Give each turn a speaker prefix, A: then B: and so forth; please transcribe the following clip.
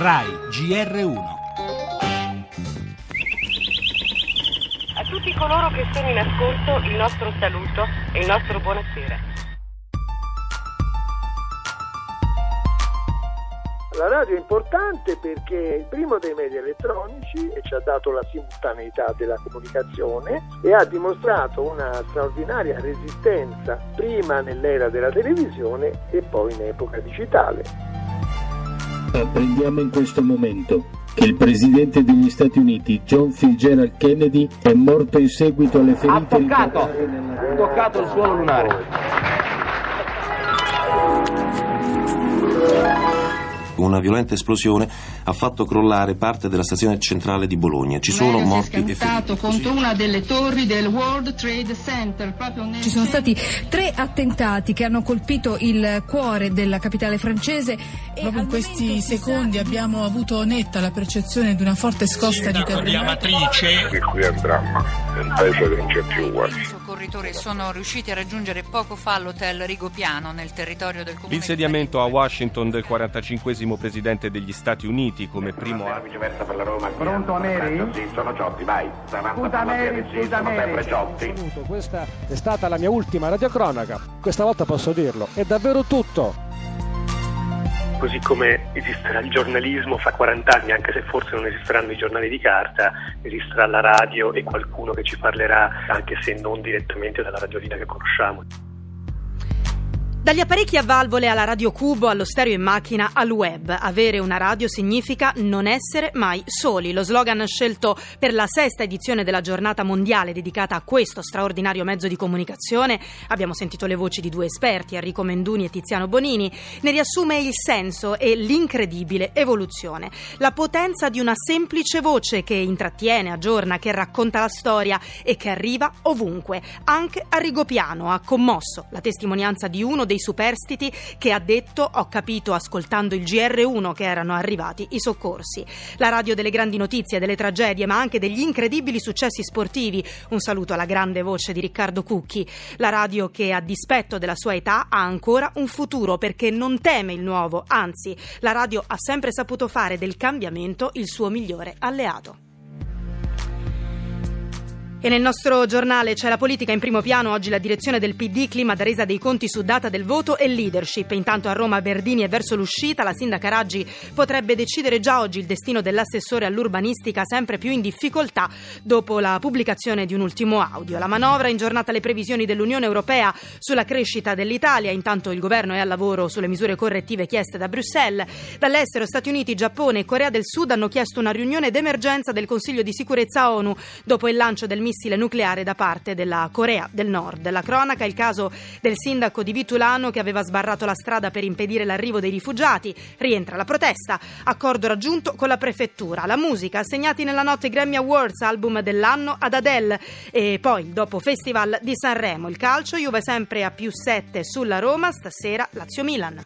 A: RAI GR1
B: A tutti coloro che sono in ascolto il nostro saluto e il nostro buonasera.
C: La radio è importante perché è il primo dei media elettronici e ci ha dato la simultaneità della comunicazione e ha dimostrato una straordinaria resistenza prima nell'era della televisione e poi in epoca digitale.
D: Apprendiamo in questo momento che il presidente degli Stati Uniti, John Fitzgerald Kennedy, è morto in seguito alle ferite
E: Ha toccato,
D: nella-
E: toccato il suolo lunare.
F: Una violenta esplosione ha fatto crollare parte della stazione centrale di Bologna. Ci sono
G: L'aereo
F: morti e feriti.
G: contro una delle torri del World Trade Center nel
H: Ci sono stati tre attentati che hanno colpito il cuore della capitale francese. e
I: Proprio in questi secondi
H: sa-
I: abbiamo avuto netta la percezione di una forte scossa di terremoto.
J: qui è un dramma, è un paese che non c'è più uguali.
G: I soccorritori sono riusciti a raggiungere poco fa l'hotel Rigopiano nel territorio del comune.
K: L'insediamento a Washington del 45 presidente degli Stati Uniti come primo atto.
E: Pronto Ameri?
J: Sì, sono Ciotti, vai.
E: Scusa Ameri, scusa Ameri.
J: Ciotti.
L: Questa è stata la mia ultima radiocronaca. Questa volta posso dirlo. È davvero tutto.
C: Così come esisterà il giornalismo fra 40 anni, anche se forse non esisteranno i giornali di carta, esisterà la radio e qualcuno che ci parlerà, anche se non direttamente dalla radiolina che conosciamo.
M: Dagli apparecchi a valvole alla radio cubo, allo stereo in macchina, al web. Avere una radio significa non essere mai soli. Lo slogan scelto per la sesta edizione della giornata mondiale dedicata a questo straordinario mezzo di comunicazione, abbiamo sentito le voci di due esperti, Enrico Menduni e Tiziano Bonini, ne riassume il senso e l'incredibile evoluzione. La potenza di una semplice voce che intrattiene, aggiorna, che racconta la storia e che arriva ovunque. Anche a Rigopiano ha commosso la testimonianza di uno dei superstiti che ha detto ho capito ascoltando il GR1 che erano arrivati i soccorsi. La radio delle grandi notizie, delle tragedie ma anche degli incredibili successi sportivi. Un saluto alla grande voce di Riccardo Cucchi. La radio che a dispetto della sua età ha ancora un futuro perché non teme il nuovo, anzi la radio ha sempre saputo fare del cambiamento il suo migliore alleato. E nel nostro giornale c'è la politica in primo piano, oggi la direzione del PD, clima da resa dei conti su data del voto e leadership. Intanto a Roma Berdini è verso l'uscita, la sindaca Raggi potrebbe decidere già oggi il destino dell'assessore all'urbanistica sempre più in difficoltà dopo la pubblicazione di un ultimo audio. La manovra in giornata le previsioni dell'Unione Europea sulla crescita dell'Italia, intanto il governo è al lavoro sulle misure correttive chieste da Bruxelles. Dall'estero Stati Uniti, Giappone e Corea del Sud hanno chiesto una riunione d'emergenza del Consiglio di sicurezza ONU dopo il lancio del missile nucleare da parte della Corea del Nord. La cronaca il caso del sindaco di Vitulano che aveva sbarrato la strada per impedire l'arrivo dei rifugiati. Rientra la protesta. Accordo raggiunto con la prefettura. La musica, assegnati nella notte Grammy Awards, album dell'anno ad Adele. E poi, dopo Festival di Sanremo, il calcio, Juve sempre a più 7 sulla Roma, stasera Lazio-Milan.